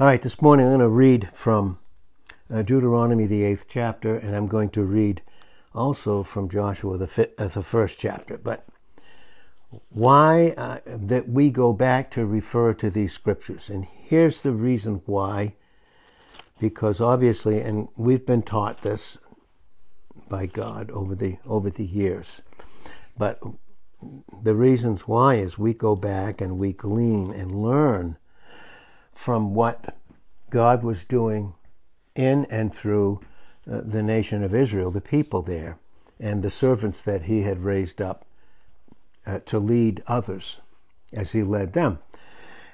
All right, this morning I'm going to read from uh, Deuteronomy, the eighth chapter, and I'm going to read also from Joshua, the, fi- uh, the first chapter. But why uh, that we go back to refer to these scriptures. And here's the reason why. Because obviously, and we've been taught this by God over the over the years. But the reasons why is we go back and we glean and learn from what God was doing in and through uh, the nation of Israel, the people there, and the servants that he had raised up uh, to lead others as he led them.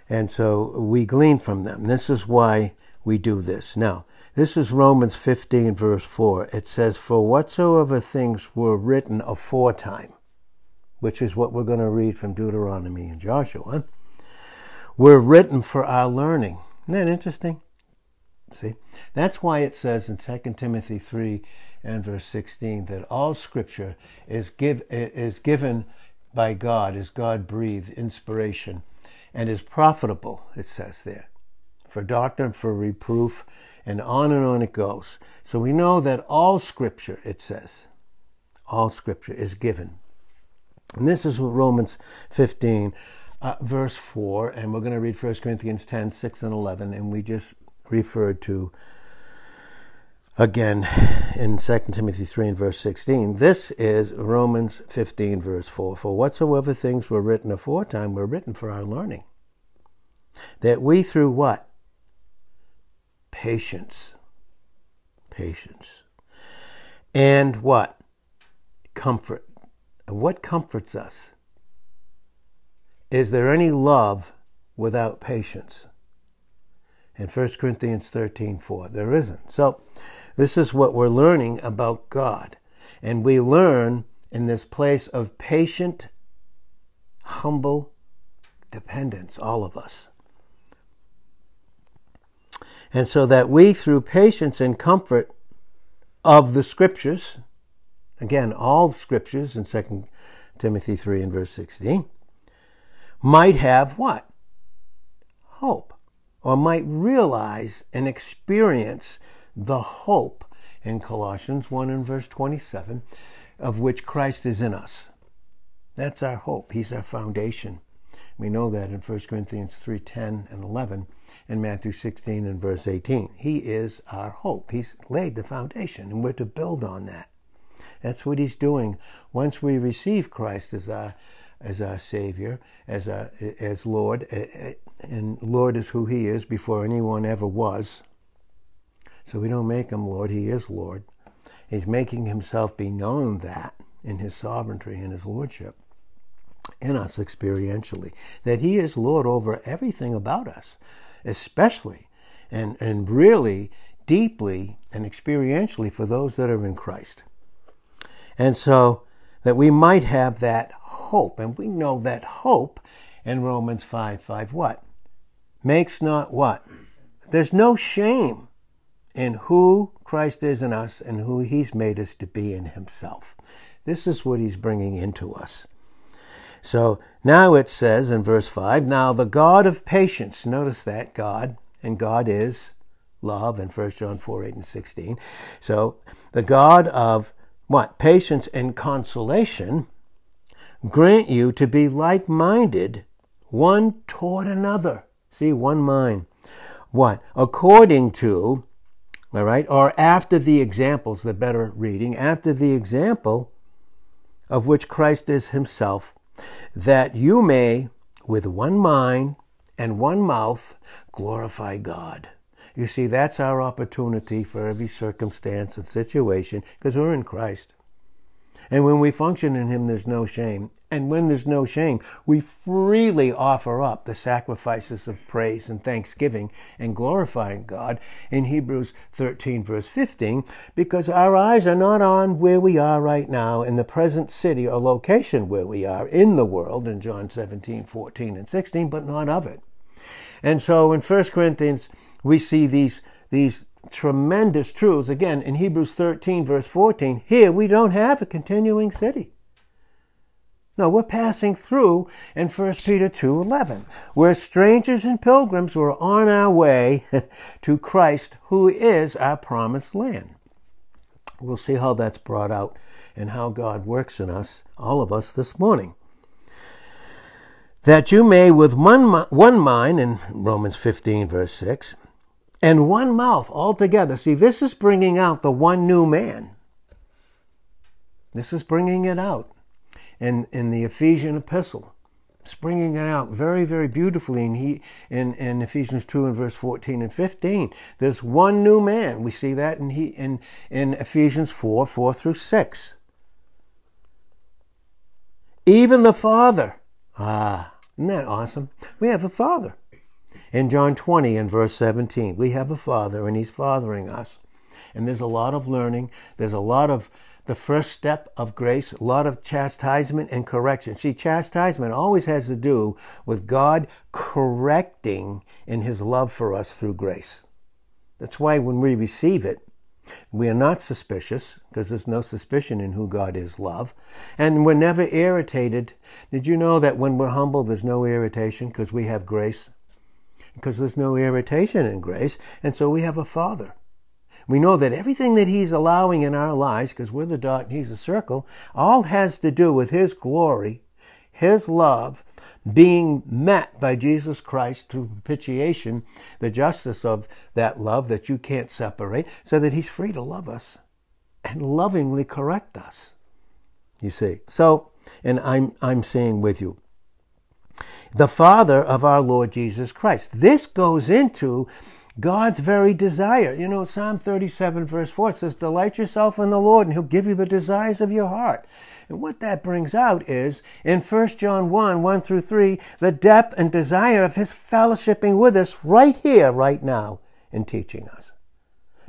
And so we glean from them. This is why we do this. Now, this is Romans 15, verse 4. It says, For whatsoever things were written aforetime, which is what we're going to read from Deuteronomy and Joshua, were written for our learning. Isn't that interesting? See? That's why it says in 2 Timothy 3 and verse 16 that all scripture is, give, is given by God, is God breathed inspiration, and is profitable, it says there, for doctrine, for reproof, and on and on it goes. So we know that all scripture, it says, all scripture is given. And this is what Romans 15 uh, verse 4, and we're going to read 1 Corinthians 10, 6, and 11, and we just referred to again in 2 Timothy 3 and verse 16. This is Romans 15, verse 4. For whatsoever things were written aforetime were written for our learning, that we through what? Patience. Patience. And what? Comfort. What comforts us? Is there any love without patience? In 1 Corinthians 13 4, there isn't. So, this is what we're learning about God. And we learn in this place of patient, humble dependence, all of us. And so that we, through patience and comfort of the scriptures, again, all scriptures in 2 Timothy 3 and verse 16, might have what? Hope. Or might realize and experience the hope in Colossians 1 and verse 27 of which Christ is in us. That's our hope. He's our foundation. We know that in 1 Corinthians 3 10 and 11 and Matthew 16 and verse 18. He is our hope. He's laid the foundation, and we're to build on that. That's what he's doing once we receive Christ as our as our Savior, as our, as Lord, and Lord is who He is before anyone ever was. So we don't make Him Lord; He is Lord. He's making Himself be known that in His sovereignty and His lordship in us experientially, that He is Lord over everything about us, especially and and really deeply and experientially for those that are in Christ. And so that we might have that hope. And we know that hope in Romans 5 5 what? Makes not what? There's no shame in who Christ is in us and who he's made us to be in himself. This is what he's bringing into us. So now it says in verse 5 Now the God of patience, notice that God, and God is love in 1 John 4 8 and 16. So the God of what? Patience and consolation grant you to be like minded one toward another. See, one mind. What? According to, all right, or after the examples, the better reading, after the example of which Christ is himself, that you may, with one mind and one mouth, glorify God. You see, that's our opportunity for every circumstance and situation because we're in Christ. And when we function in Him, there's no shame. And when there's no shame, we freely offer up the sacrifices of praise and thanksgiving and glorifying God in Hebrews 13, verse 15, because our eyes are not on where we are right now in the present city or location where we are in the world in John 17, 14, and 16, but not of it. And so in 1 Corinthians, we see these, these tremendous truths. Again, in Hebrews 13, verse 14, here we don't have a continuing city. No, we're passing through in 1 Peter 2:11. We're strangers and pilgrims. We're on our way to Christ, who is our promised land. We'll see how that's brought out and how God works in us, all of us, this morning. That you may, with one, one mind, in Romans 15, verse 6, and one mouth altogether. See, this is bringing out the one new man. This is bringing it out in, in the Ephesian epistle. It's bringing it out very, very beautifully in, he, in, in Ephesians 2 and verse 14 and 15. There's one new man. We see that in, he, in, in Ephesians 4 4 through 6. Even the Father. Ah, isn't that awesome? We have a Father. In John 20 and verse 17, we have a Father and He's fathering us. And there's a lot of learning, there's a lot of the first step of grace, a lot of chastisement and correction. See, chastisement always has to do with God correcting in his love for us through grace. That's why when we receive it, we are not suspicious because there's no suspicion in who God is love. And we're never irritated. Did you know that when we're humble, there's no irritation because we have grace? Because there's no irritation in grace. And so we have a Father. We know that everything that He's allowing in our lives, because we're the dot and He's the circle, all has to do with His glory, His love, being met by Jesus Christ through propitiation, the justice of that love that you can't separate, so that He's free to love us and lovingly correct us. You see. So, and I'm I'm saying with you, the Father of our Lord Jesus Christ. This goes into God's very desire. You know, Psalm 37, verse 4 says, Delight yourself in the Lord, and He'll give you the desires of your heart. And what that brings out is, in 1 John 1, 1 through 3, the depth and desire of His fellowshipping with us right here, right now, and teaching us.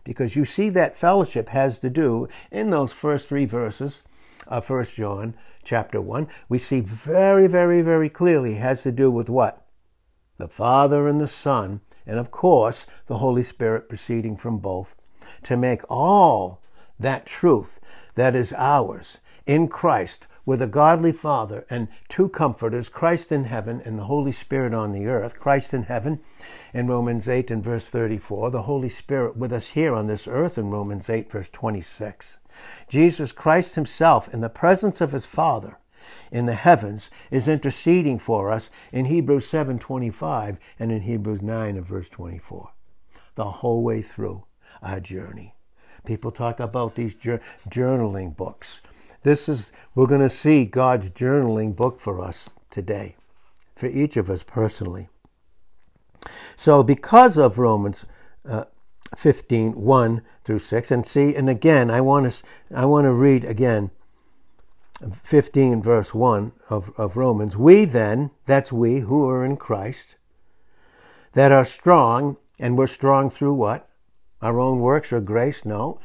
Because you see that fellowship has to do, in those first three verses of 1 John chapter 1, we see very, very, very clearly has to do with what? The Father and the Son and of course the Holy Spirit proceeding from both, to make all that truth that is ours in Christ with a godly Father and two comforters, Christ in heaven and the Holy Spirit on the earth. Christ in heaven in Romans 8 and verse 34, the Holy Spirit with us here on this earth in Romans 8 verse 26. Jesus Christ himself in the presence of his Father in the heavens is interceding for us in Hebrews 7:25 and in Hebrews 9 and verse 24. The whole way through our journey. People talk about these journaling books. This is we're going to see God's journaling book for us today, for each of us personally. So because of Romans uh, 15, 1 through 6, and see, and again, I want to, I want to read again 15, verse 1 of, of Romans, we then, that's we who are in Christ, that are strong, and we're strong through what? Our own works or grace? No.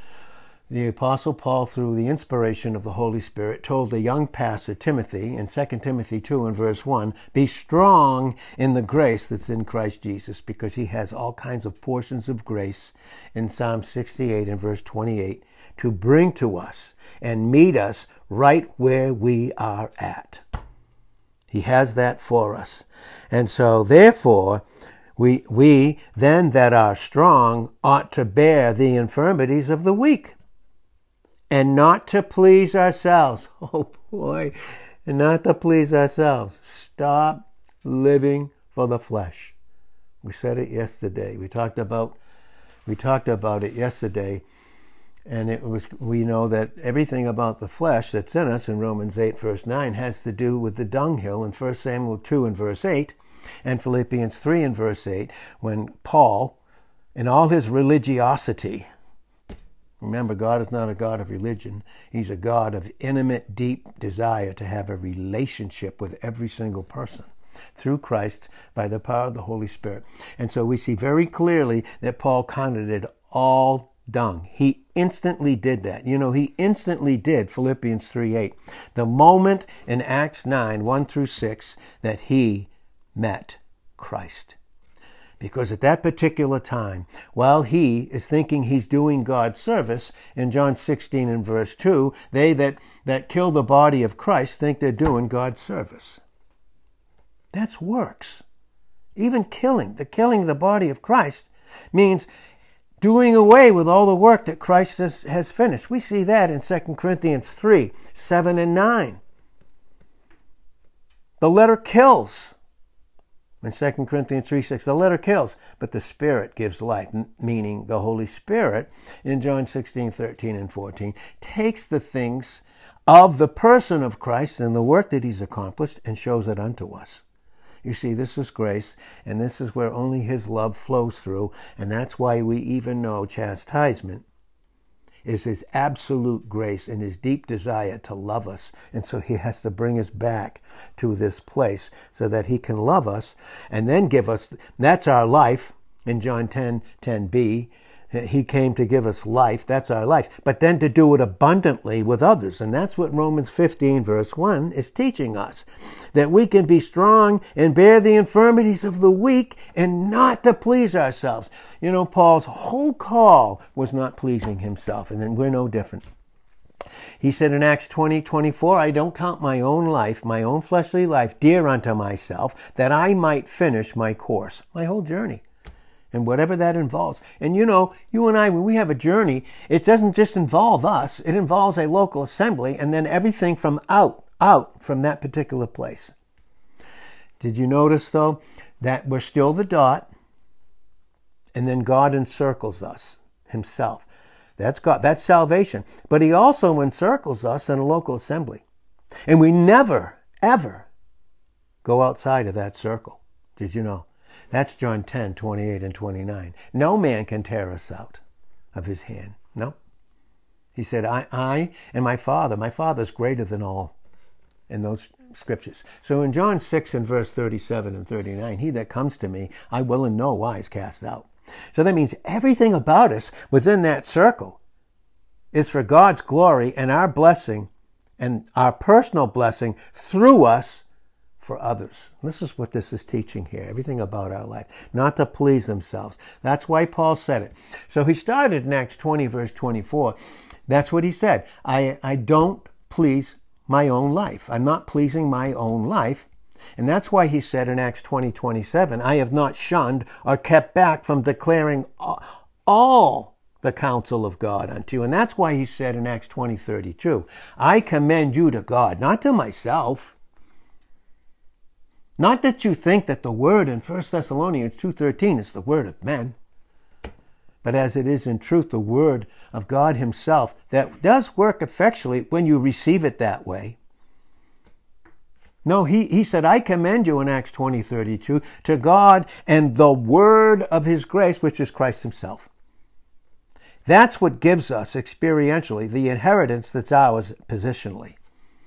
The Apostle Paul, through the inspiration of the Holy Spirit, told the young pastor Timothy in 2 Timothy 2 and verse 1 be strong in the grace that's in Christ Jesus, because he has all kinds of portions of grace in Psalm 68 and verse 28 to bring to us and meet us right where we are at. He has that for us. And so, therefore, we, we then that are strong ought to bear the infirmities of the weak and not to please ourselves. Oh boy, and not to please ourselves. Stop living for the flesh. We said it yesterday. We talked about we talked about it yesterday and it was we know that everything about the flesh that's in us in Romans 8 verse 9 has to do with the dunghill in 1 Samuel 2 and verse 8 and Philippians 3 and verse 8 when Paul in all his religiosity remember God is not a God of religion he's a God of intimate deep desire to have a relationship with every single person through Christ by the power of the Holy Spirit. And so we see very clearly that Paul counted it all dung. He instantly did that. You know, he instantly did Philippians 3 8. The moment in Acts 9 1 through 6 that he met Christ. Because at that particular time, while he is thinking he's doing God's service, in John 16 and verse 2, they that, that kill the body of Christ think they're doing God's service. That's works. Even killing, the killing of the body of Christ, means doing away with all the work that Christ has, has finished. We see that in 2 Corinthians 3 7 and 9. The letter kills in 2 Corinthians 3 6, the letter kills, but the Spirit gives life, meaning the Holy Spirit in John 16, 13, and 14 takes the things of the person of Christ and the work that he's accomplished and shows it unto us. You see, this is grace, and this is where only his love flows through, and that's why we even know chastisement is his absolute grace and his deep desire to love us. And so he has to bring us back to this place so that he can love us and then give us that's our life in John 10 10b. He came to give us life. That's our life. But then to do it abundantly with others. And that's what Romans 15, verse 1 is teaching us. That we can be strong and bear the infirmities of the weak and not to please ourselves. You know, Paul's whole call was not pleasing himself. And then we're no different. He said in Acts 20, 24, I don't count my own life, my own fleshly life, dear unto myself, that I might finish my course, my whole journey and whatever that involves. And you know, you and I, when we have a journey, it doesn't just involve us, it involves a local assembly and then everything from out, out from that particular place. Did you notice, though, that we're still the dot, and then God encircles us Himself? That's God, that's salvation. But He also encircles us in a local assembly. And we never, ever go outside of that circle. Did you know? That's John 10, 28 and 29. No man can tear us out of his hand. No. He said, I, I and my Father, my Father is greater than all in those scriptures. So in John 6 and verse 37 and 39, he that comes to me, I will in no wise cast out. So that means everything about us within that circle is for God's glory and our blessing and our personal blessing through us for others. This is what this is teaching here, everything about our life, not to please themselves. That's why Paul said it. So he started in Acts 20, verse 24. That's what he said. I, I don't please my own life. I'm not pleasing my own life. And that's why he said in Acts 20, 27, I have not shunned or kept back from declaring all the counsel of God unto you. And that's why he said in Acts 20, 32, I commend you to God, not to myself. Not that you think that the word in 1 Thessalonians 2:13 is the word of men, but as it is in truth the word of God himself that does work effectually when you receive it that way. No, he, he said, I commend you in Acts 20, 32 to God and the word of his grace, which is Christ himself. That's what gives us experientially the inheritance that's ours positionally.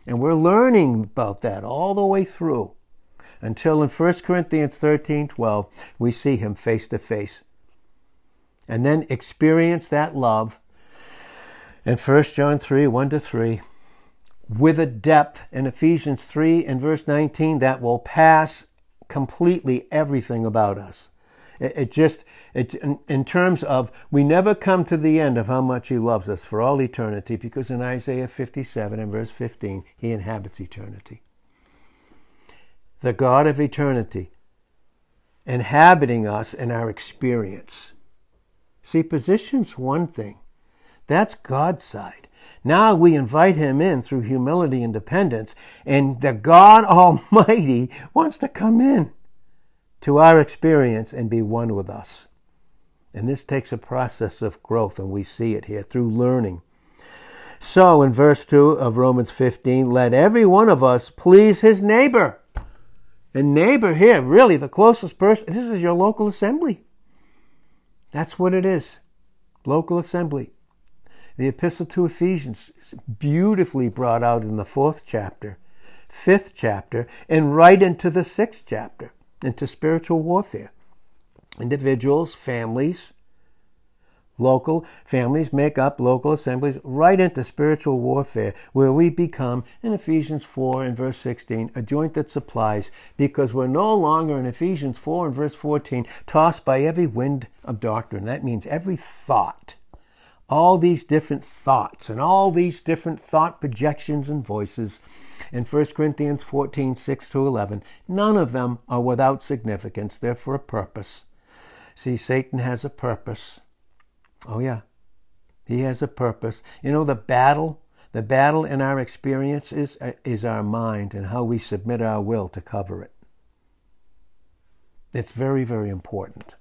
And we're learning about that all the way through until in 1 Corinthians 13 12, we see him face to face. And then experience that love in 1 John 3 1 to 3 with a depth in Ephesians 3 and verse 19 that will pass completely everything about us. It, it just, it, in, in, terms of, we never come to the end of how much He loves us for all eternity because in Isaiah 57 and verse 15, He inhabits eternity the God of eternity, inhabiting us in our experience. See, position's one thing. That's God's side. Now we invite him in through humility and dependence, and the God Almighty wants to come in to our experience and be one with us. And this takes a process of growth, and we see it here through learning. So, in verse 2 of Romans 15, let every one of us please his neighbor and neighbor here, really the closest person, this is your local assembly. That's what it is. Local assembly. The epistle to Ephesians is beautifully brought out in the fourth chapter, fifth chapter, and right into the sixth chapter, into spiritual warfare. Individuals, families, local families make up local assemblies right into spiritual warfare where we become in ephesians 4 and verse 16 a joint that supplies because we're no longer in ephesians 4 and verse 14 tossed by every wind of doctrine. That means every thought. All these different thoughts and all these different thought projections and voices in 1 corinthians 14 6 to 11 none of them are without significance. They're for a purpose. See satan has a purpose Oh, yeah. He has a purpose. You know, the battle, the battle in our experience is, uh, is our mind and how we submit our will to cover it. It's very, very important.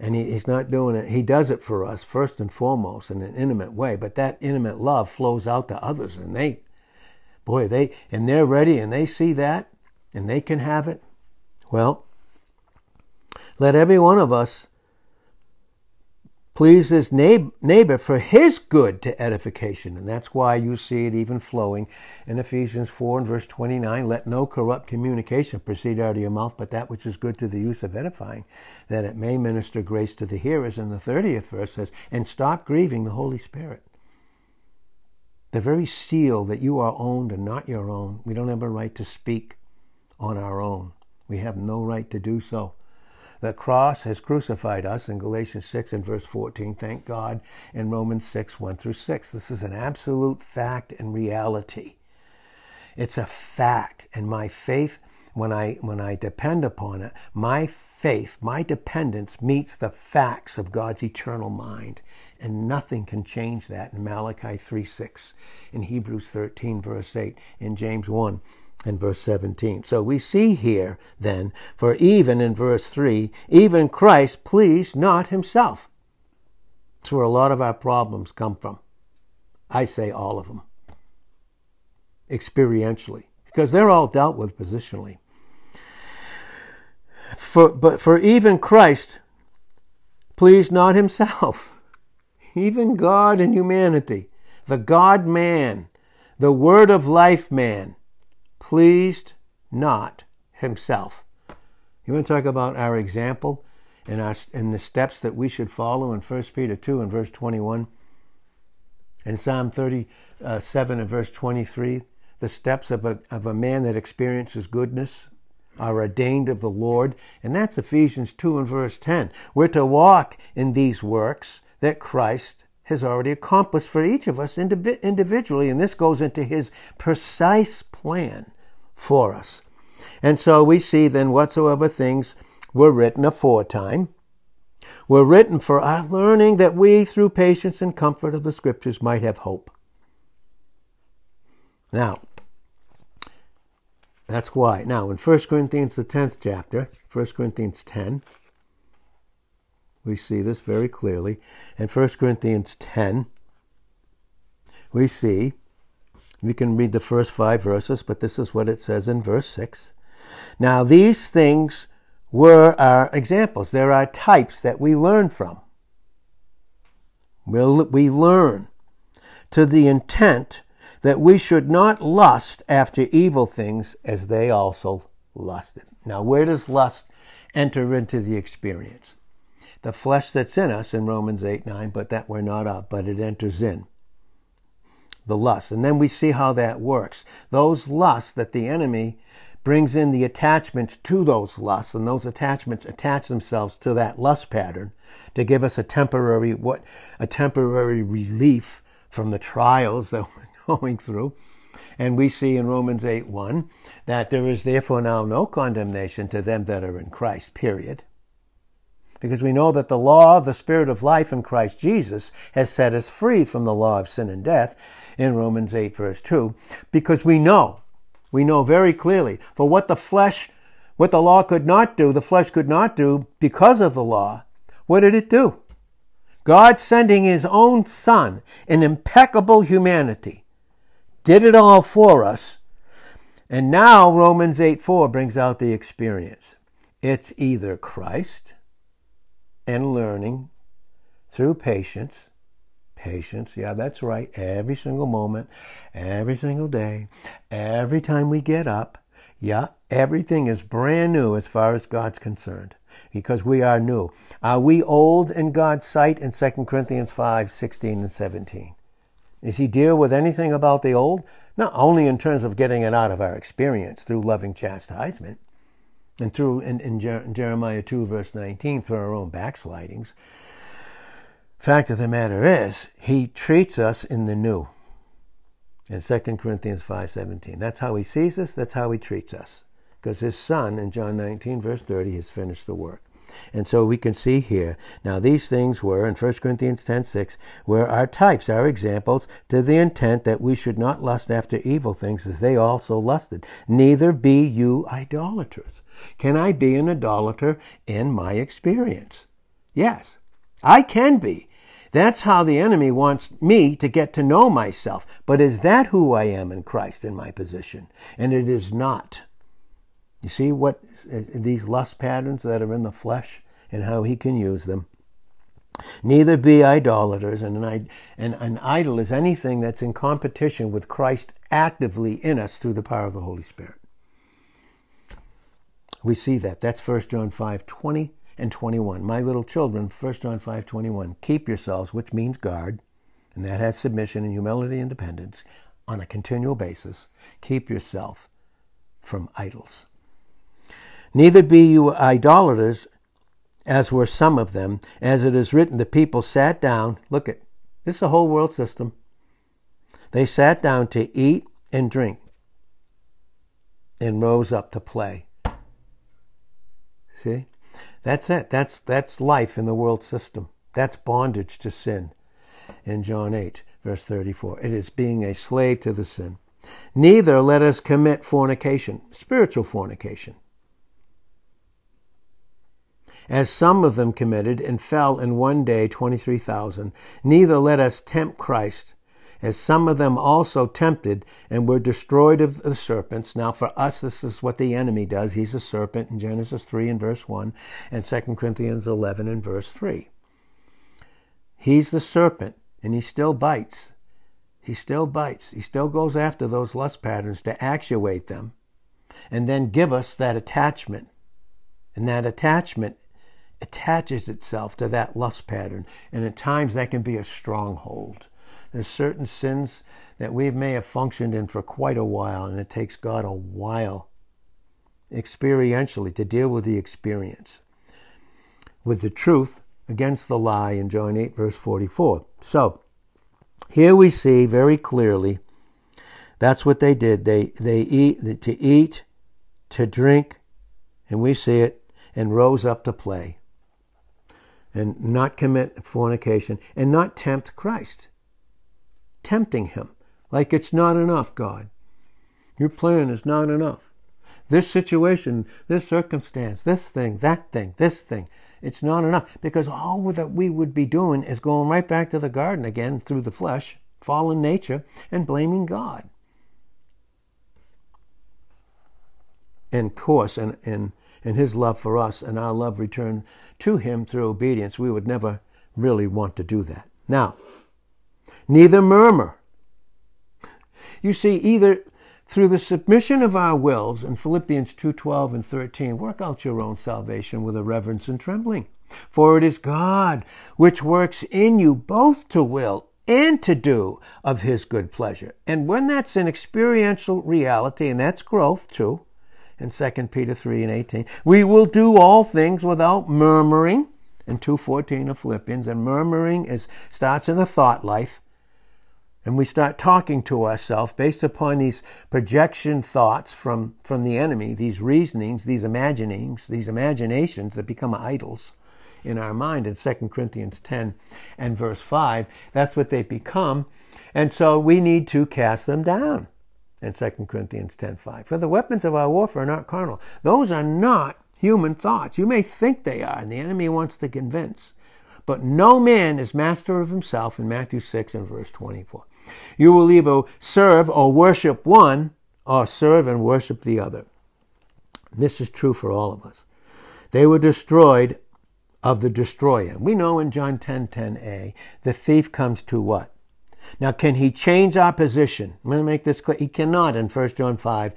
And he, he's not doing it, he does it for us first and foremost in an intimate way, but that intimate love flows out to others and they, boy, they, and they're ready and they see that and they can have it. Well, let every one of us please his neighbor for his good to edification. And that's why you see it even flowing in Ephesians 4 and verse 29 let no corrupt communication proceed out of your mouth, but that which is good to the use of edifying, that it may minister grace to the hearers. And the 30th verse says, and stop grieving the Holy Spirit. The very seal that you are owned and not your own. We don't have a right to speak on our own. We have no right to do so. The cross has crucified us in Galatians 6 and verse 14. Thank God in Romans 6, 1 through 6. This is an absolute fact and reality. It's a fact. And my faith, when I, when I depend upon it, my faith, my dependence meets the facts of God's eternal mind. And nothing can change that in Malachi 3 6, in Hebrews 13, verse 8, in James 1 and verse 17. So we see here then, for even in verse 3, even Christ pleased not himself. That's where a lot of our problems come from. I say all of them. Experientially. Because they're all dealt with positionally. For, but for even Christ pleased not himself. Even God and humanity, the God man, the Word of life man, pleased not himself. You want to talk about our example and, our, and the steps that we should follow in 1 Peter 2 and verse 21? In Psalm 37 and verse 23, the steps of a, of a man that experiences goodness are ordained of the Lord. And that's Ephesians 2 and verse 10. We're to walk in these works that Christ has already accomplished for each of us individually. And this goes into his precise plan for us. And so we see then whatsoever things were written aforetime were written for our learning that we, through patience and comfort of the Scriptures, might have hope. Now, that's why. Now, in 1 Corinthians, the 10th chapter, 1 Corinthians 10, we see this very clearly. In 1 Corinthians 10, we see we can read the first five verses, but this is what it says in verse 6. Now, these things were our examples. There are types that we learn from. We'll, we learn to the intent that we should not lust after evil things as they also lusted. Now, where does lust enter into the experience? The flesh that's in us in Romans 8 9, but that we're not of, but it enters in the lust. And then we see how that works. Those lusts that the enemy brings in the attachments to those lusts, and those attachments attach themselves to that lust pattern to give us a temporary what a temporary relief from the trials that we're going through. And we see in Romans 8 1 that there is therefore now no condemnation to them that are in Christ, period. Because we know that the law of the Spirit of life in Christ Jesus has set us free from the law of sin and death, in Romans 8, verse 2, because we know, we know very clearly, for what the flesh, what the law could not do, the flesh could not do because of the law, what did it do? God sending his own Son in impeccable humanity did it all for us. And now Romans 8 4 brings out the experience. It's either Christ and learning through patience Patience, yeah, that's right. Every single moment, every single day, every time we get up, yeah, everything is brand new as far as God's concerned. because we are new. Are we old in God's sight in 2 Corinthians 5 16 and 17? Does he deal with anything about the old? Not only in terms of getting it out of our experience through loving chastisement and through in, in, in Jeremiah 2 verse 19 through our own backslidings. Fact of the matter is, he treats us in the new. In 2 Corinthians 5:17. That's how he sees us, that's how he treats us. Because his son in John 19 verse 30 has finished the work. And so we can see here, now these things were, in 1 Corinthians 10 6, were our types, our examples, to the intent that we should not lust after evil things as they also lusted. Neither be you idolaters. Can I be an idolater in my experience? Yes, I can be. That's how the enemy wants me to get to know myself. But is that who I am in Christ in my position? And it is not. You see what uh, these lust patterns that are in the flesh and how he can use them. Neither be idolaters, and an, and an idol is anything that's in competition with Christ actively in us through the power of the Holy Spirit. We see that. That's 1 John 5 20 and 21. My little children, 1 John 5 21, keep yourselves, which means guard, and that has submission and humility and dependence on a continual basis. Keep yourself from idols. Neither be you idolaters, as were some of them, as it is written, the people sat down. Look at this is a whole world system. They sat down to eat and drink and rose up to play. See? That's it. That's that's life in the world system. That's bondage to sin. In John 8, verse 34. It is being a slave to the sin. Neither let us commit fornication, spiritual fornication as some of them committed, and fell in one day 23,000. Neither let us tempt Christ, as some of them also tempted and were destroyed of the serpents. Now, for us, this is what the enemy does. He's a serpent in Genesis 3 and verse 1, and 2 Corinthians 11 and verse 3. He's the serpent, and he still bites. He still bites. He still goes after those lust patterns to actuate them and then give us that attachment. And that attachment attaches itself to that lust pattern. And at times that can be a stronghold. There's certain sins that we may have functioned in for quite a while, and it takes God a while experientially to deal with the experience, with the truth against the lie in John 8, verse 44. So, here we see very clearly that's what they did. They, they eat, to eat, to drink, and we see it, and rose up to play and not commit fornication and not tempt Christ. Tempting him like it's not enough, God. Your plan is not enough. This situation, this circumstance, this thing, that thing, this thing, it's not enough because all that we would be doing is going right back to the garden again through the flesh, fallen nature, and blaming God. And of course, and, and, and his love for us and our love returned to Him through obedience, we would never really want to do that. Now, neither murmur. You see, either through the submission of our wills in Philippians 2:12 and 13 work out your own salvation with a reverence and trembling for it is God which works in you both to will and to do of his good pleasure and when that's an experiential reality and that's growth too in 2 Peter 3 and 18. We will do all things without murmuring in 2.14 of Philippians. And murmuring is starts in a thought life. And we start talking to ourselves based upon these projection thoughts from, from the enemy, these reasonings, these imaginings, these imaginations that become idols in our mind in 2 Corinthians 10 and verse 5. That's what they become. And so we need to cast them down in 2 Corinthians 10.5. For the weapons of our warfare are not carnal. Those are not human thoughts. You may think they are, and the enemy wants to convince. But no man is master of himself in Matthew 6 and verse 24. You will either serve or worship one, or serve and worship the other. This is true for all of us. They were destroyed of the destroyer. We know in John 10 10a, the thief comes to what? Now, can he change our position? I'm going to make this clear. He cannot in 1 John 5,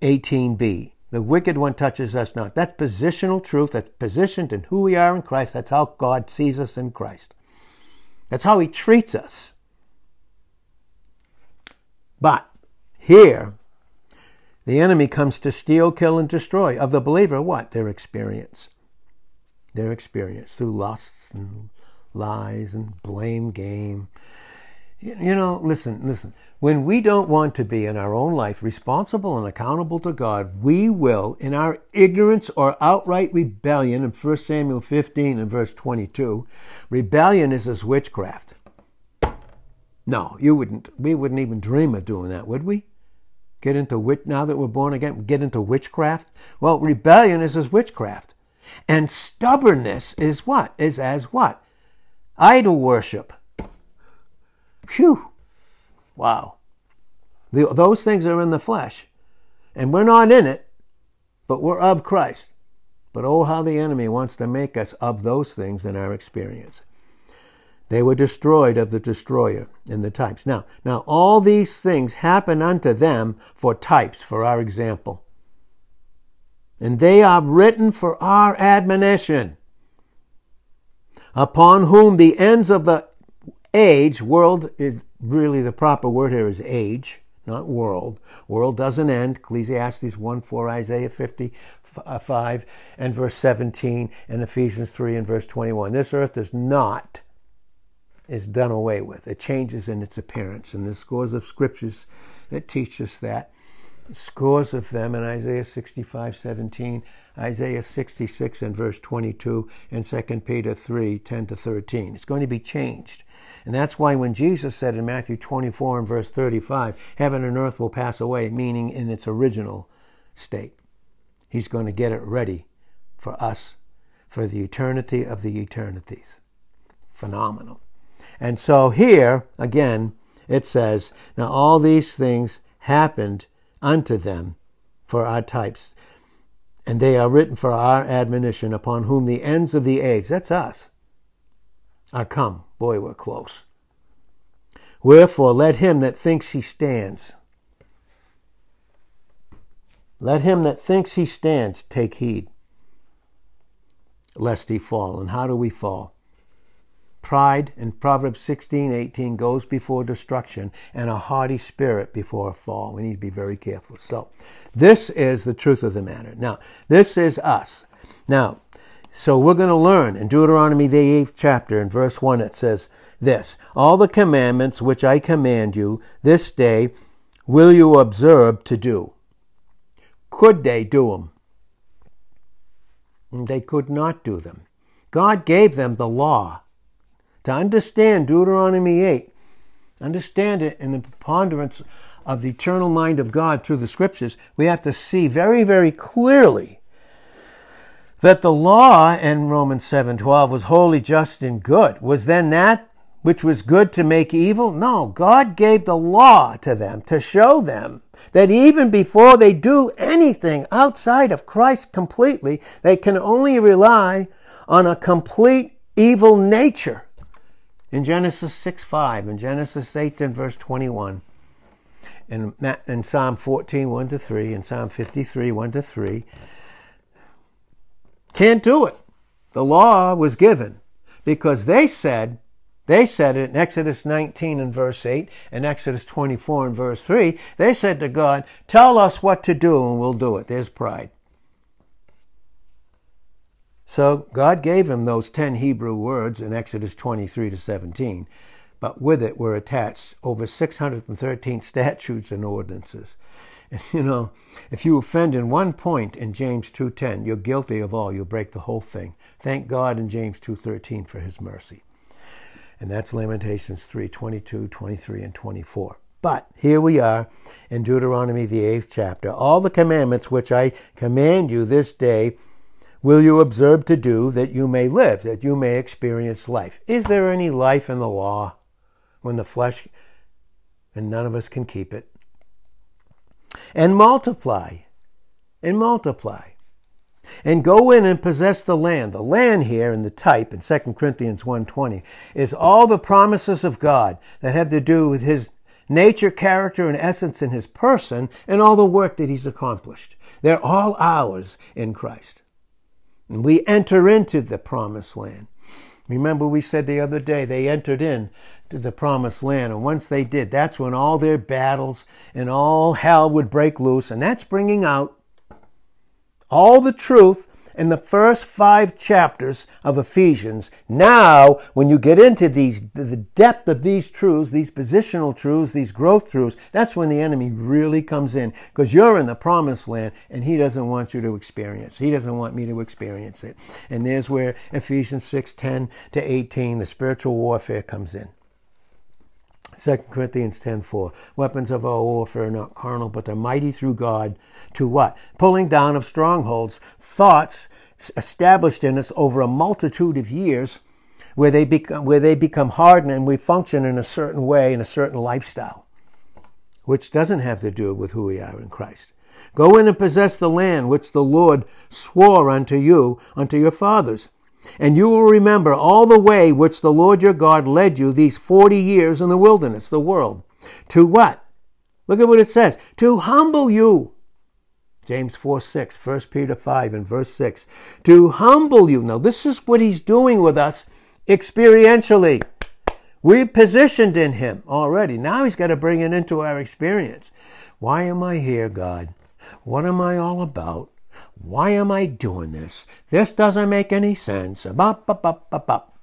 18b. The wicked one touches us not. That's positional truth. That's positioned in who we are in Christ. That's how God sees us in Christ. That's how He treats us. But here, the enemy comes to steal, kill, and destroy. Of the believer, what? Their experience. Their experience through lusts and lies and blame game. You know, listen, listen. When we don't want to be in our own life responsible and accountable to God, we will, in our ignorance or outright rebellion, in 1 Samuel 15 and verse 22, rebellion is as witchcraft. No, you wouldn't. We wouldn't even dream of doing that, would we? Get into witch now that we're born again. Get into witchcraft. Well, rebellion is as witchcraft, and stubbornness is what is as what idol worship. Phew! Wow. The, those things are in the flesh, and we're not in it, but we're of Christ. But oh, how the enemy wants to make us of those things in our experience. They were destroyed of the destroyer in the types. Now, now all these things happen unto them for types, for our example. And they are written for our admonition, upon whom the ends of the age, world is really the proper word here is age, not world. World doesn't end. Ecclesiastes 1 4, Isaiah 55 uh, and verse 17, and Ephesians 3 and verse 21. This earth does not is done away with. It changes in its appearance. And there's scores of scriptures that teach us that. Scores of them in Isaiah 65, 17, Isaiah 66 and verse 22, and 2 Peter 3, 10 to 13. It's going to be changed. And that's why when Jesus said in Matthew 24 and verse 35, heaven and earth will pass away, meaning in its original state, he's going to get it ready for us for the eternity of the eternities. Phenomenal. And so here, again, it says, Now all these things happened unto them for our types, and they are written for our admonition, upon whom the ends of the age, that's us, are come. Boy, we're close. Wherefore, let him that thinks he stands, let him that thinks he stands take heed, lest he fall. And how do we fall? Pride in Proverbs 16, 18 goes before destruction and a haughty spirit before a fall. We need to be very careful. So, this is the truth of the matter. Now, this is us. Now, so we're going to learn in Deuteronomy, the eighth chapter, in verse 1, it says this All the commandments which I command you this day will you observe to do. Could they do them? They could not do them. God gave them the law. To understand Deuteronomy 8, understand it in the preponderance of the eternal mind of God through the scriptures, we have to see very, very clearly that the law in Romans 7:12 was holy, just, and good. Was then that which was good to make evil? No, God gave the law to them to show them that even before they do anything outside of Christ completely, they can only rely on a complete evil nature in Genesis 6 5, in Genesis 8 and verse 21, in, in Psalm 14 1 to 3, in Psalm 53 1 to 3. Can't do it. The law was given because they said, they said it in Exodus 19 and verse 8 and Exodus 24 and verse 3. They said to God, Tell us what to do and we'll do it. There's pride. So God gave him those 10 Hebrew words in Exodus 23 to 17, but with it were attached over 613 statutes and ordinances. You know, if you offend in one point in James 2:10, you're guilty of all. You break the whole thing. Thank God in James 2:13 for his mercy. And that's Lamentations 3, 22, 23, and 24. But here we are in Deuteronomy, the eighth chapter. All the commandments which I command you this day will you observe to do that you may live, that you may experience life? Is there any life in the law when the flesh, and none of us can keep it? And multiply, and multiply. And go in and possess the land. The land here in the type in 2 Corinthians 1.20 is all the promises of God that have to do with his nature, character, and essence in his person and all the work that he's accomplished. They're all ours in Christ. And we enter into the promised land. Remember, we said the other day they entered in to the promised land. And once they did, that's when all their battles and all hell would break loose. And that's bringing out all the truth in the first five chapters of Ephesians. Now, when you get into these, the depth of these truths, these positional truths, these growth truths, that's when the enemy really comes in because you're in the promised land and he doesn't want you to experience. He doesn't want me to experience it. And there's where Ephesians 6, 10 to 18, the spiritual warfare comes in. 2 Corinthians 10:4 Weapons of our warfare are not carnal but they're mighty through God to what? Pulling down of strongholds, thoughts established in us over a multitude of years where they become where they become hardened and we function in a certain way in a certain lifestyle which doesn't have to do with who we are in Christ. Go in and possess the land which the Lord swore unto you, unto your fathers. And you will remember all the way which the Lord your God led you these 40 years in the wilderness, the world. To what? Look at what it says. To humble you. James 4 6, 1 Peter 5 and verse 6. To humble you. Now, this is what he's doing with us experientially. We're positioned in him already. Now he's got to bring it into our experience. Why am I here, God? What am I all about? Why am I doing this? This doesn't make any sense. Bop, bop, bop, bop, bop.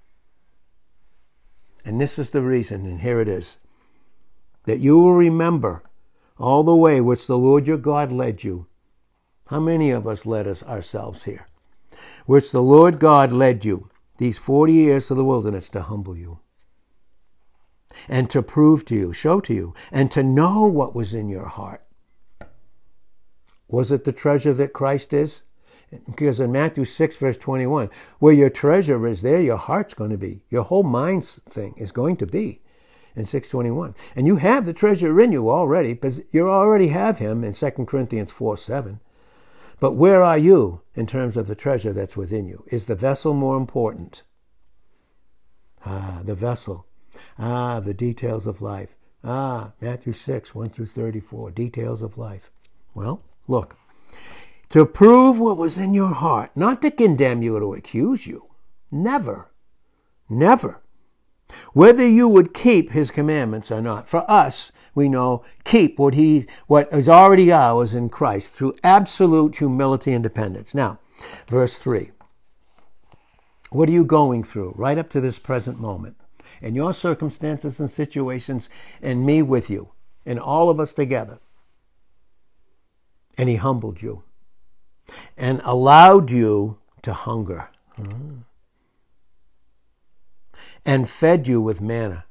And this is the reason, and here it is that you will remember all the way which the Lord your God led you. How many of us led us ourselves here? Which the Lord God led you these 40 years to the wilderness to humble you and to prove to you, show to you, and to know what was in your heart was it the treasure that Christ is? Because in Matthew 6, verse 21, where your treasure is, there your heart's going to be. Your whole mind's thing is going to be in 621. And you have the treasure in you already, because you already have him in 2 Corinthians 4, 7. But where are you in terms of the treasure that's within you? Is the vessel more important? Ah, the vessel. Ah, the details of life. Ah, Matthew 6, 1 through 34, details of life. Well, Look, to prove what was in your heart, not to condemn you or to accuse you. Never. Never. Whether you would keep his commandments or not. For us, we know keep what he what is already ours in Christ through absolute humility and dependence. Now, verse 3. What are you going through right up to this present moment? In your circumstances and situations, and me with you, and all of us together and he humbled you and allowed you to hunger and fed you with manna,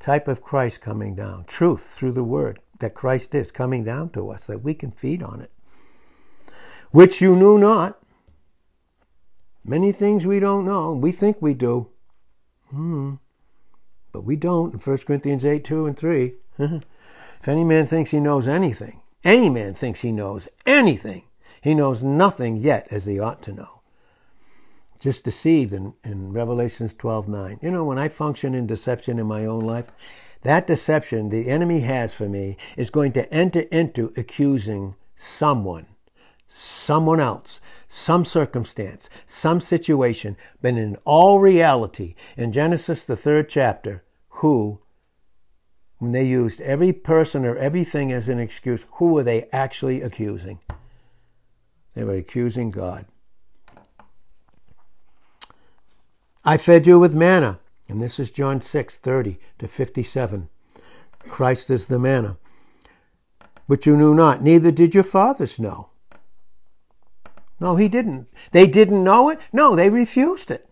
type of Christ coming down, truth through the word that Christ is coming down to us, that we can feed on it, which you knew not. Many things we don't know. We think we do. Hmm. But we don't in 1 Corinthians 8, 2 and 3. if any man thinks he knows anything, any man thinks he knows anything. He knows nothing yet as he ought to know. Just deceived in, in Revelations 12 9. You know, when I function in deception in my own life, that deception the enemy has for me is going to enter into accusing someone, someone else, some circumstance, some situation, but in all reality, in Genesis, the third chapter, who when they used every person or everything as an excuse, who were they actually accusing? They were accusing God. I fed you with manna. And this is John 6 30 to 57. Christ is the manna. But you knew not, neither did your fathers know. No, he didn't. They didn't know it? No, they refused it.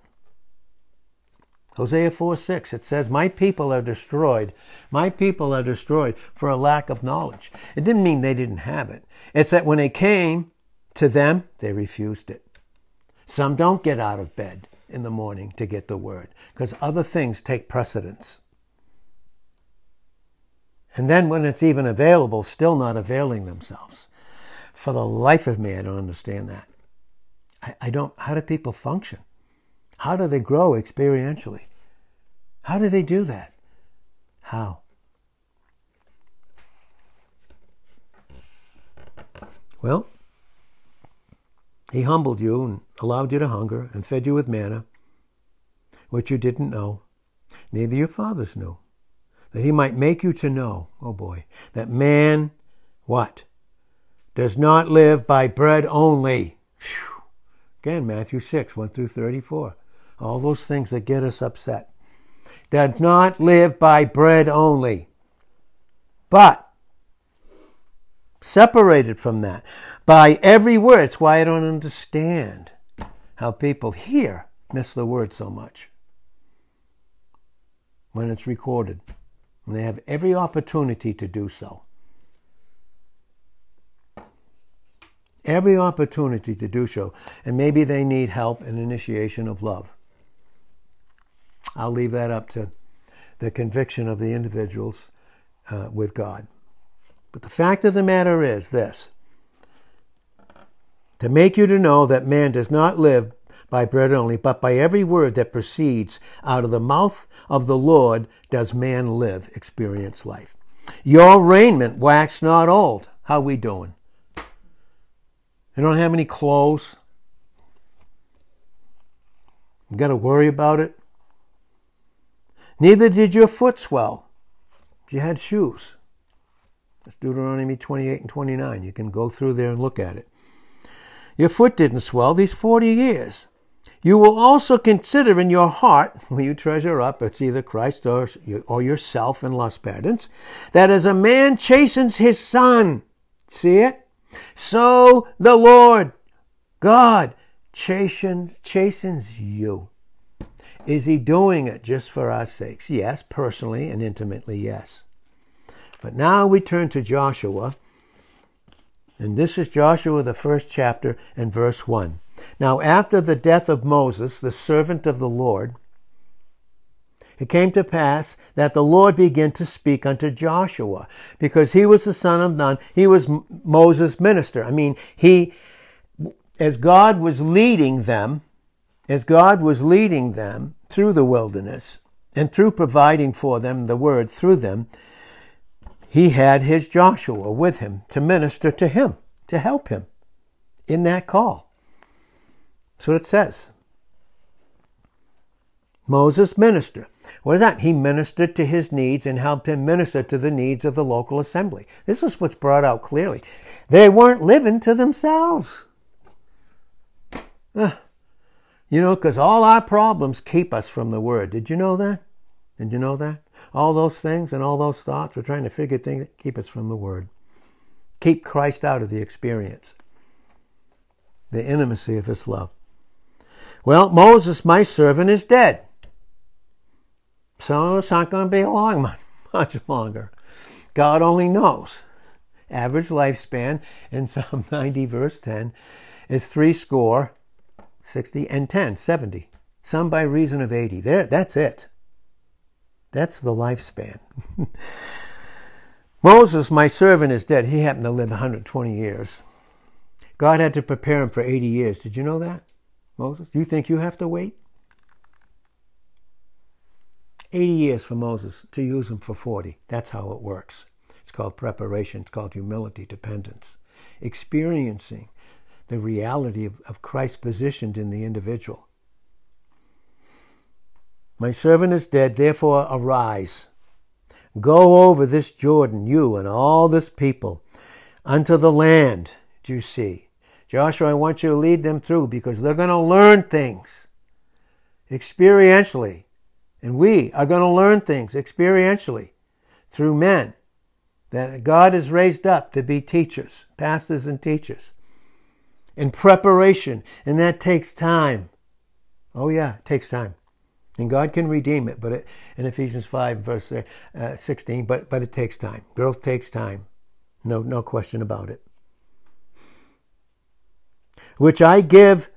Hosea 4 6, it says, My people are destroyed. My people are destroyed for a lack of knowledge. It didn't mean they didn't have it. It's that when it came to them, they refused it. Some don't get out of bed in the morning to get the word because other things take precedence. And then when it's even available, still not availing themselves. For the life of me, I don't understand that. I, I don't, how do people function? How do they grow experientially? How do they do that? How? Well, He humbled you and allowed you to hunger and fed you with manna, which you didn't know, neither your fathers knew, that he might make you to know, oh boy, that man, what? Does not live by bread only. Whew. Again, Matthew 6, 1 through 34. All those things that get us upset. Does not live by bread only, but separated from that by every word. It's why I don't understand how people here miss the word so much when it's recorded. And they have every opportunity to do so. Every opportunity to do so. And maybe they need help and initiation of love. I'll leave that up to the conviction of the individuals uh, with God. But the fact of the matter is this to make you to know that man does not live by bread only, but by every word that proceeds out of the mouth of the Lord does man live, experience life. Your raiment wax not old. How we doing? You don't have any clothes. You got to worry about it. Neither did your foot swell. You had shoes. That's Deuteronomy 28 and 29. You can go through there and look at it. Your foot didn't swell these 40 years. You will also consider in your heart, when you treasure up, it's either Christ or, or yourself in lust patterns, that as a man chastens his son, see it? So the Lord, God, chastens, chastens you. Is he doing it just for our sakes? Yes, personally and intimately, yes. But now we turn to Joshua, and this is Joshua, the first chapter, and verse 1. Now, after the death of Moses, the servant of the Lord, it came to pass that the Lord began to speak unto Joshua, because he was the son of Nun. He was Moses' minister. I mean, he, as God was leading them, as God was leading them through the wilderness, and through providing for them the word through them, he had his Joshua with him to minister to him, to help him in that call. That's what it says. Moses minister. What is that? He ministered to his needs and helped him minister to the needs of the local assembly. This is what's brought out clearly. They weren't living to themselves. You know, because all our problems keep us from the Word. Did you know that? Did you know that? All those things and all those thoughts, we're trying to figure things that keep us from the Word. Keep Christ out of the experience, the intimacy of His love. Well, Moses, my servant, is dead. So it's not going to be long, much longer. God only knows. Average lifespan in Psalm 90, verse 10, is three score, 60, and 10, 70. Some by reason of 80. There, that's it. That's the lifespan. Moses, my servant, is dead. He happened to live 120 years. God had to prepare him for 80 years. Did you know that, Moses? Do you think you have to wait? 80 years for Moses to use him for 40. That's how it works. It's called preparation, it's called humility, dependence. Experiencing the reality of, of Christ positioned in the individual. My servant is dead, therefore arise. Go over this Jordan, you and all this people, unto the land, do you see? Joshua, I want you to lead them through because they're going to learn things experientially. And we are going to learn things experientially through men that God has raised up to be teachers, pastors and teachers. In preparation, and that takes time. Oh, yeah, it takes time. And God can redeem it, but it, in Ephesians 5, verse uh, 16, but, but it takes time. Growth takes time. No, no question about it. Which I give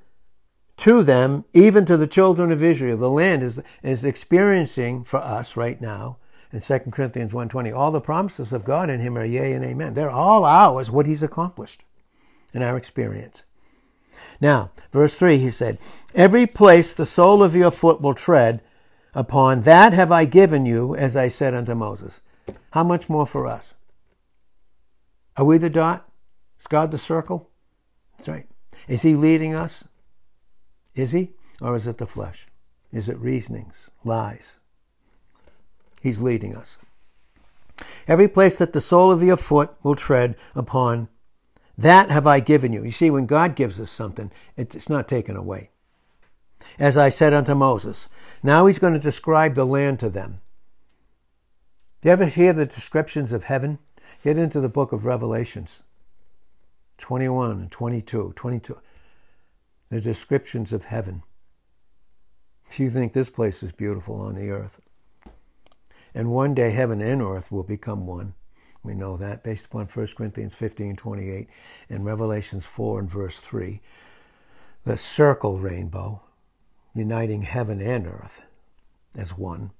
to them, even to the children of Israel. The land is, is experiencing for us right now in 2 Corinthians 1.20, all the promises of God in him are yea and amen. They're all ours, what he's accomplished in our experience. Now, verse 3, he said, Every place the sole of your foot will tread upon, that have I given you, as I said unto Moses. How much more for us? Are we the dot? Is God the circle? That's right. Is he leading us? Is he? Or is it the flesh? Is it reasonings, lies? He's leading us. Every place that the sole of your foot will tread upon, that have I given you. You see, when God gives us something, it's not taken away. As I said unto Moses, now he's going to describe the land to them. Do you ever hear the descriptions of heaven? Get into the book of Revelations 21 and 22. 22. The descriptions of heaven. If you think this place is beautiful on the earth. And one day heaven and earth will become one. We know that based upon 1 Corinthians 15, 28 and Revelations 4 and verse 3. The circle rainbow, uniting heaven and earth as one.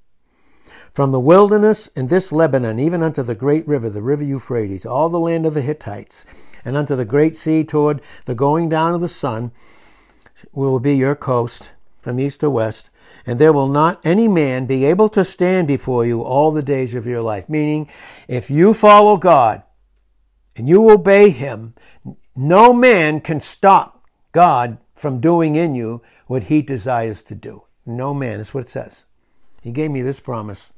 From the wilderness and this Lebanon, even unto the great river, the river Euphrates, all the land of the Hittites, and unto the great sea toward the going down of the sun, will be your coast from east to west, and there will not any man be able to stand before you all the days of your life. Meaning, if you follow God and you obey Him, no man can stop God from doing in you what He desires to do. No man. That's what it says. He gave me this promise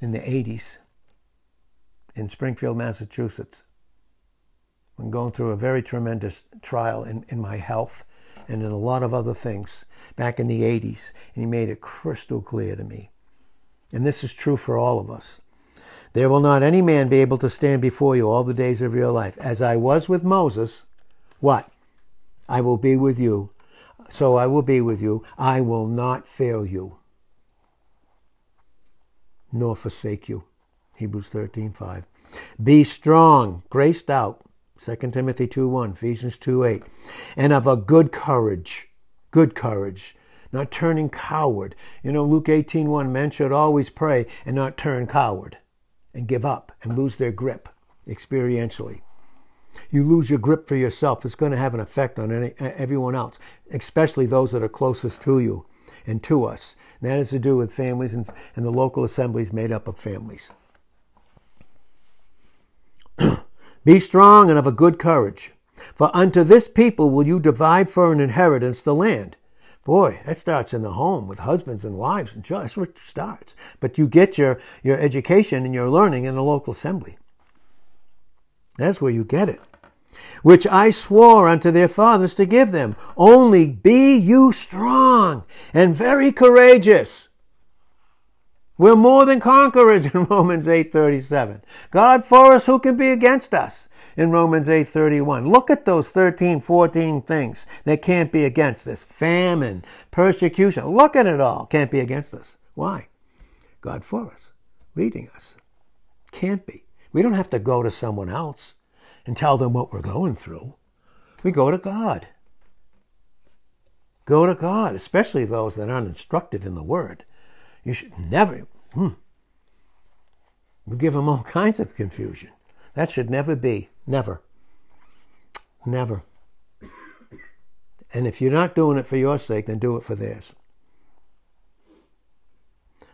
in the 80s in Springfield, Massachusetts. I'm going through a very tremendous trial in, in my health and in a lot of other things back in the 80s. And he made it crystal clear to me. And this is true for all of us. There will not any man be able to stand before you all the days of your life. As I was with Moses, what? I will be with you. So I will be with you. I will not fail you, nor forsake you. Hebrews 13 5. Be strong, graced out, 2 Timothy 2 1, Ephesians 2 8, and of a good courage, good courage, not turning coward. You know, Luke 18 1, men should always pray and not turn coward and give up and lose their grip experientially. You lose your grip for yourself, it's going to have an effect on any, everyone else, especially those that are closest to you and to us. And that has to do with families and, and the local assemblies made up of families. Be strong and of a good courage, for unto this people will you divide for an inheritance the land. Boy, that starts in the home with husbands and wives and. That's where it starts. But you get your, your education and your learning in the local assembly. That's where you get it. Which I swore unto their fathers to give them. Only be you strong and very courageous. We're more than conquerors in Romans 8:37. God for us, who can be against us? In Romans 8:31. Look at those 13, 14 things that can't be against us. Famine, persecution. Look at it all. Can't be against us. Why? God for us, leading us. Can't be. We don't have to go to someone else and tell them what we're going through. We go to God. Go to God, especially those that aren't instructed in the Word. You should never, hmm, we give them all kinds of confusion. That should never be. Never. Never. And if you're not doing it for your sake, then do it for theirs.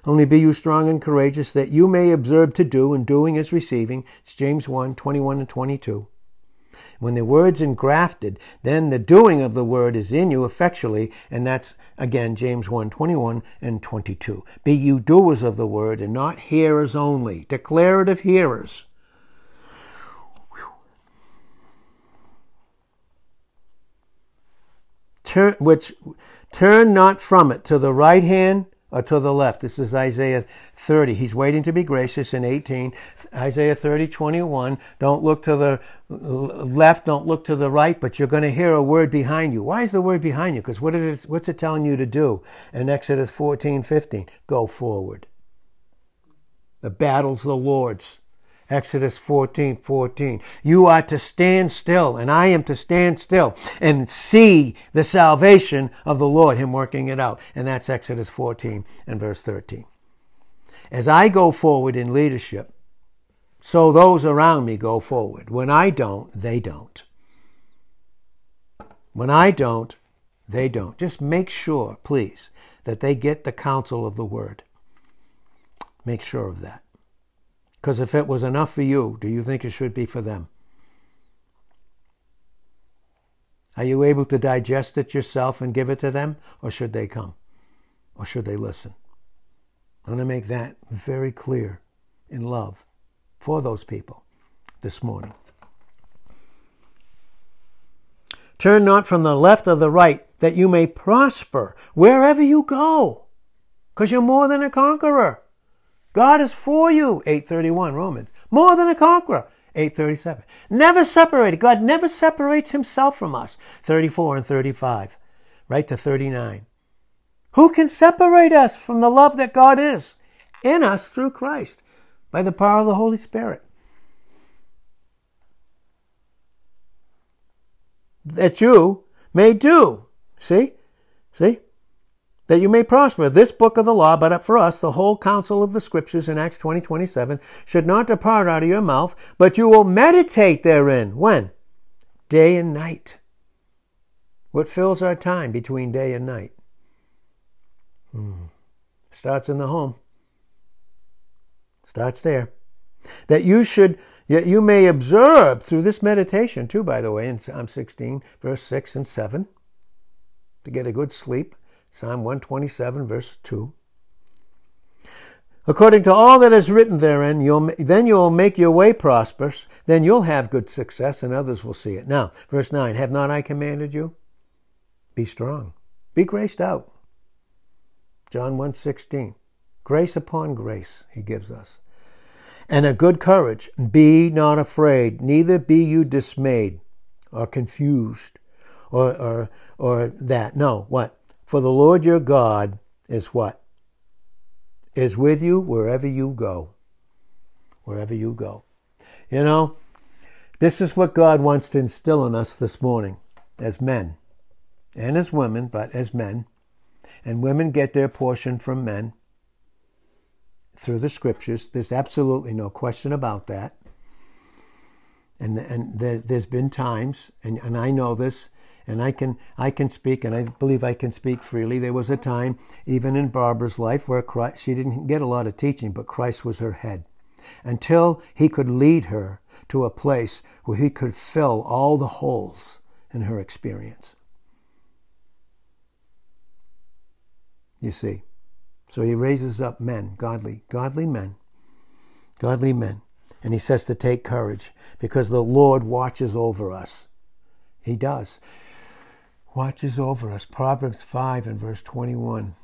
Only be you strong and courageous that you may observe to do, and doing is receiving. It's James 1 21 and 22. When the word's engrafted, then the doing of the word is in you effectually, and that's again James 1 21 and 22. Be you doers of the word and not hearers only, declarative hearers. Turn, which turn not from it to the right hand uh, to the left. This is Isaiah 30. He's waiting to be gracious in 18. Isaiah 30, 21. Don't look to the left, don't look to the right, but you're going to hear a word behind you. Why is the word behind you? Because what is, it, what's it telling you to do? In Exodus 14, 15, go forward. The battle's the Lord's. Exodus 14, 14. You are to stand still, and I am to stand still and see the salvation of the Lord, Him working it out. And that's Exodus 14 and verse 13. As I go forward in leadership, so those around me go forward. When I don't, they don't. When I don't, they don't. Just make sure, please, that they get the counsel of the word. Make sure of that. Because if it was enough for you, do you think it should be for them? Are you able to digest it yourself and give it to them? Or should they come? Or should they listen? I want to make that very clear in love for those people this morning. Turn not from the left or the right, that you may prosper wherever you go, because you're more than a conqueror. God is for you, 831 Romans. More than a conqueror. 837. Never separated. God never separates himself from us. 34 and 35. Right to 39. Who can separate us from the love that God is in us through Christ by the power of the Holy Spirit? That you may do. See? See? That you may prosper. This book of the law, but up for us, the whole counsel of the scriptures in Acts 20, 27, should not depart out of your mouth, but you will meditate therein. When? Day and night. What fills our time between day and night? Hmm. Starts in the home. Starts there. That you should, yet you may observe through this meditation, too, by the way, in Psalm 16, verse 6 and 7, to get a good sleep Psalm 127, verse 2. According to all that is written therein, you'll, then you'll make your way prosperous, then you'll have good success, and others will see it. Now, verse 9 Have not I commanded you? Be strong, be graced out. John 1 16. Grace upon grace, he gives us. And a good courage. Be not afraid, neither be you dismayed or confused or, or, or that. No, what? For the Lord your God is what? Is with you wherever you go. Wherever you go. You know, this is what God wants to instill in us this morning as men and as women, but as men. And women get their portion from men through the scriptures. There's absolutely no question about that. And, and there, has been times, and, and I know this, and I can I can speak, and I believe I can speak freely. There was a time, even in Barbara's life, where Christ, she didn't get a lot of teaching, but Christ was her head, until He could lead her to a place where He could fill all the holes in her experience. You see, so He raises up men, godly, godly men, godly men, and He says to take courage because the Lord watches over us. He does watches over us. Proverbs 5 and verse 21.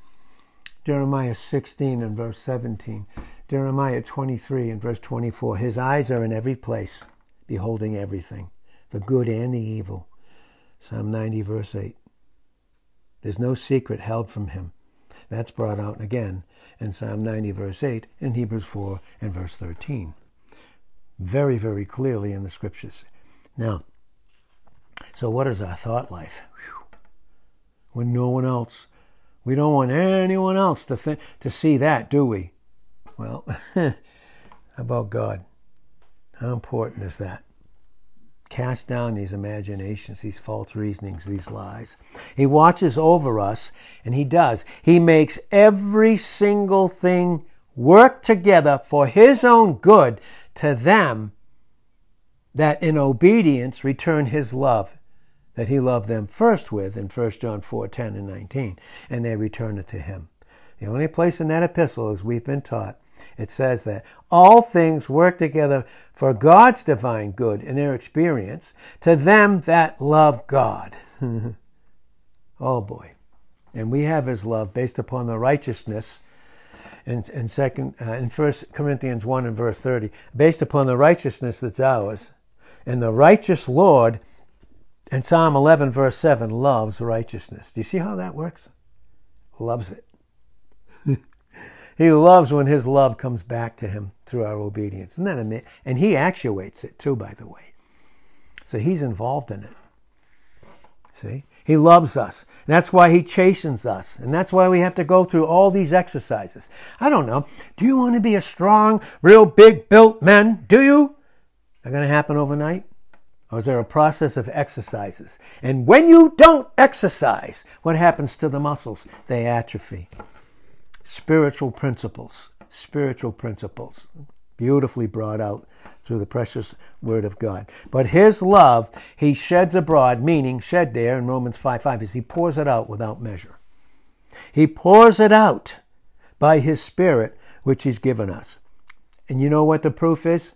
Jeremiah 16 and verse 17. Jeremiah 23 and verse 24. His eyes are in every place, beholding everything, the good and the evil. Psalm 90 verse 8. There's no secret held from him. That's brought out again in Psalm 90 verse 8 and Hebrews 4 and verse 13. Very, very clearly in the scriptures. Now, so what is our thought life? When no one else. We don't want anyone else to th- to see that, do we? Well, how about God? How important is that? Cast down these imaginations, these false reasonings, these lies. He watches over us, and He does. He makes every single thing work together for His own good to them that in obedience return His love that he loved them first with in 1 John 4 10 and 19, and they return it to him. The only place in that epistle, as we've been taught, it says that all things work together for God's divine good in their experience to them that love God. oh boy. And we have his love based upon the righteousness in, in second uh, in first Corinthians 1 and verse 30, based upon the righteousness that's ours. And the righteous Lord and Psalm 11, verse 7, loves righteousness. Do you see how that works? Loves it. he loves when his love comes back to him through our obedience. And, then, and he actuates it too, by the way. So he's involved in it. See? He loves us. That's why he chastens us. And that's why we have to go through all these exercises. I don't know. Do you want to be a strong, real big built man? Do you? Are going to happen overnight? Or is there a process of exercises? And when you don't exercise, what happens to the muscles? They atrophy. Spiritual principles. Spiritual principles. beautifully brought out through the precious word of God. But his love he sheds abroad, meaning shed there in Romans 5 5 is he pours it out without measure. He pours it out by his spirit which he's given us. And you know what the proof is?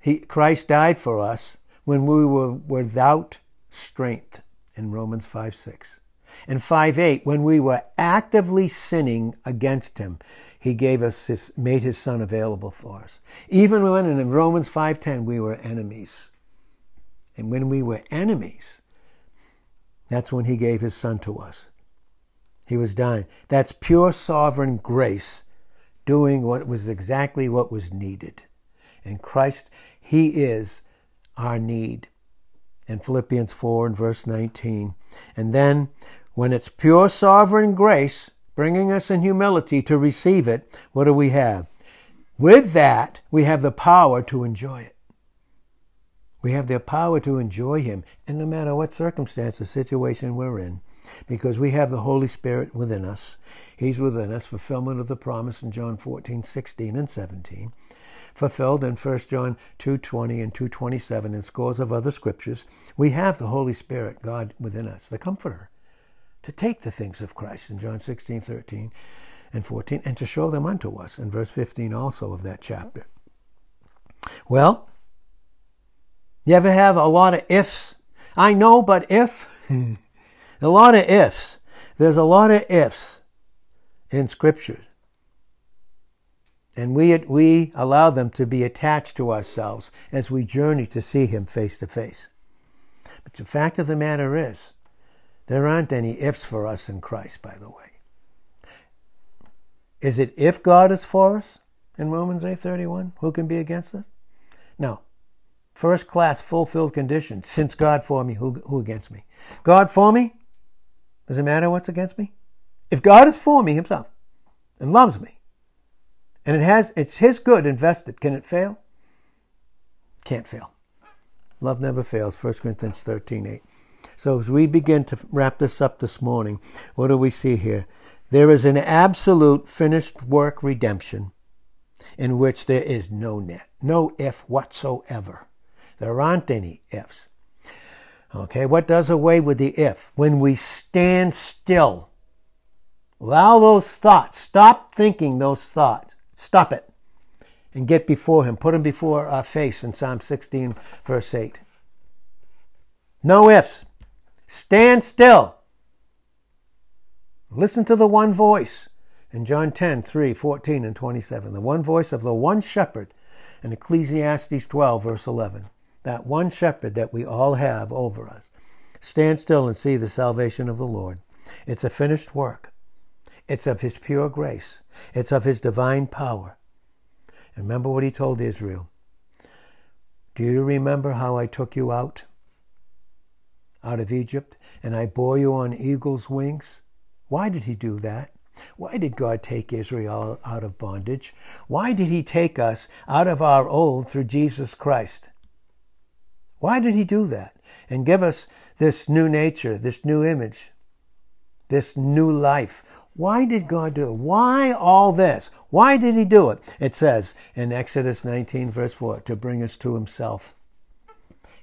He, Christ died for us when we were without strength in Romans 5 6. And 5 8, when we were actively sinning against him, he gave us his, made his son available for us. Even when in Romans 5:10 we were enemies. And when we were enemies, that's when he gave his son to us. He was dying. That's pure sovereign grace doing what was exactly what was needed. And Christ, he is our need. In Philippians 4 and verse 19. And then when it's pure sovereign grace, bringing us in humility to receive it, what do we have? With that, we have the power to enjoy it. We have the power to enjoy Him, and no matter what circumstance or situation we're in, because we have the Holy Spirit within us. He's within us, fulfillment of the promise in John 14, 16, and 17 fulfilled in 1 John 2:20 and 2:27 and scores of other scriptures, we have the Holy Spirit, God within us, the comforter to take the things of Christ in John 16:13 and 14, and to show them unto us in verse 15 also of that chapter. Well, you ever have a lot of ifs? I know, but if. a lot of ifs. There's a lot of ifs in scriptures. And we, we allow them to be attached to ourselves as we journey to see Him face to face. But the fact of the matter is, there aren't any ifs for us in Christ, by the way. Is it if God is for us in Romans 8:31? Who can be against us? No. First class fulfilled condition. Since God for me, who, who against me? God for me? Does it matter what's against me? If God is for me himself and loves me, and it has it's his good invested, can it fail? Can't fail. Love never fails. 1 Corinthians 13, 8. So as we begin to wrap this up this morning, what do we see here? There is an absolute finished work redemption in which there is no net, no if whatsoever. There aren't any ifs. Okay, what does away with the if? When we stand still. Allow those thoughts. Stop thinking those thoughts. Stop it. And get before Him. Put Him before our face in Psalm 16, verse 8. No ifs. Stand still. Listen to the one voice in John 10, 3, 14, and 27. The one voice of the one shepherd in Ecclesiastes 12, verse 11. That one shepherd that we all have over us. Stand still and see the salvation of the Lord. It's a finished work. It's of His pure grace. It's of His divine power. And remember what He told Israel. Do you remember how I took you out? out of Egypt, and I bore you on eagle's wings? Why did he do that? Why did God take Israel out of bondage? Why did he take us out of our old through Jesus Christ? Why did he do that? And give us this new nature, this new image, this new life. Why did God do it? Why all this? Why did he do it? It says in Exodus 19, verse 4, to bring us to himself.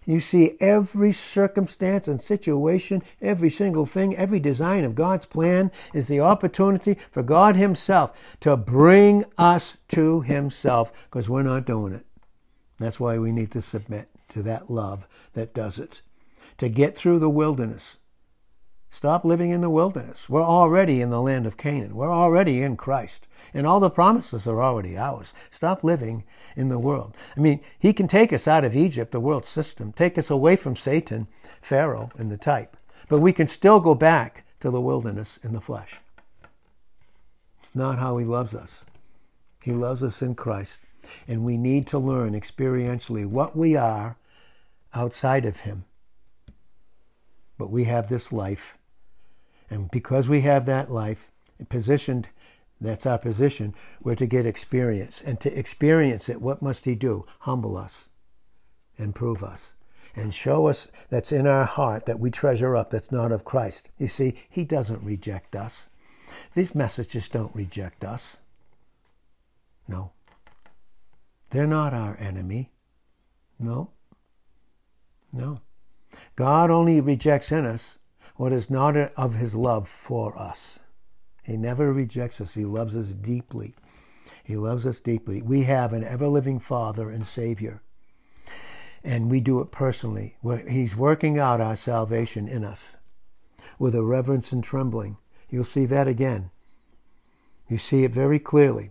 You see every circumstance and situation, every single thing, every design of God's plan is the opportunity for God Himself to bring us to Himself because we're not doing it. That's why we need to submit to that love that does it. To get through the wilderness. Stop living in the wilderness. We're already in the land of Canaan. We're already in Christ. And all the promises are already ours. Stop living in the world. I mean, he can take us out of Egypt, the world system, take us away from Satan, Pharaoh, and the type. But we can still go back to the wilderness in the flesh. It's not how he loves us. He loves us in Christ. And we need to learn experientially what we are outside of him. But we have this life. And because we have that life, positioned that's our position. We're to get experience. And to experience it, what must He do? Humble us and prove us and show us that's in our heart that we treasure up that's not of Christ. You see, He doesn't reject us. These messages don't reject us. No. They're not our enemy. No. No. God only rejects in us what is not of his love for us. He never rejects us. He loves us deeply. He loves us deeply. We have an ever living Father and Savior. And we do it personally. He's working out our salvation in us with a reverence and trembling. You'll see that again. You see it very clearly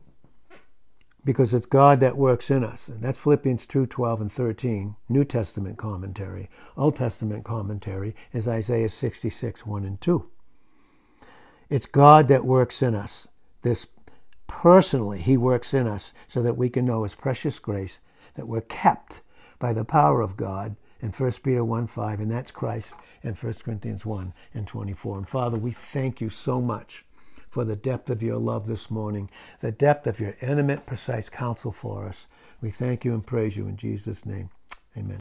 because it's God that works in us. And that's Philippians 2 12 and 13, New Testament commentary. Old Testament commentary is Isaiah 66 1 and 2. It's God that works in us. This personally, He works in us so that we can know His precious grace, that we're kept by the power of God in 1 Peter 1 5, and that's Christ, and 1 Corinthians 1 and 24. And Father, we thank you so much for the depth of your love this morning, the depth of your intimate, precise counsel for us. We thank you and praise you in Jesus' name. Amen.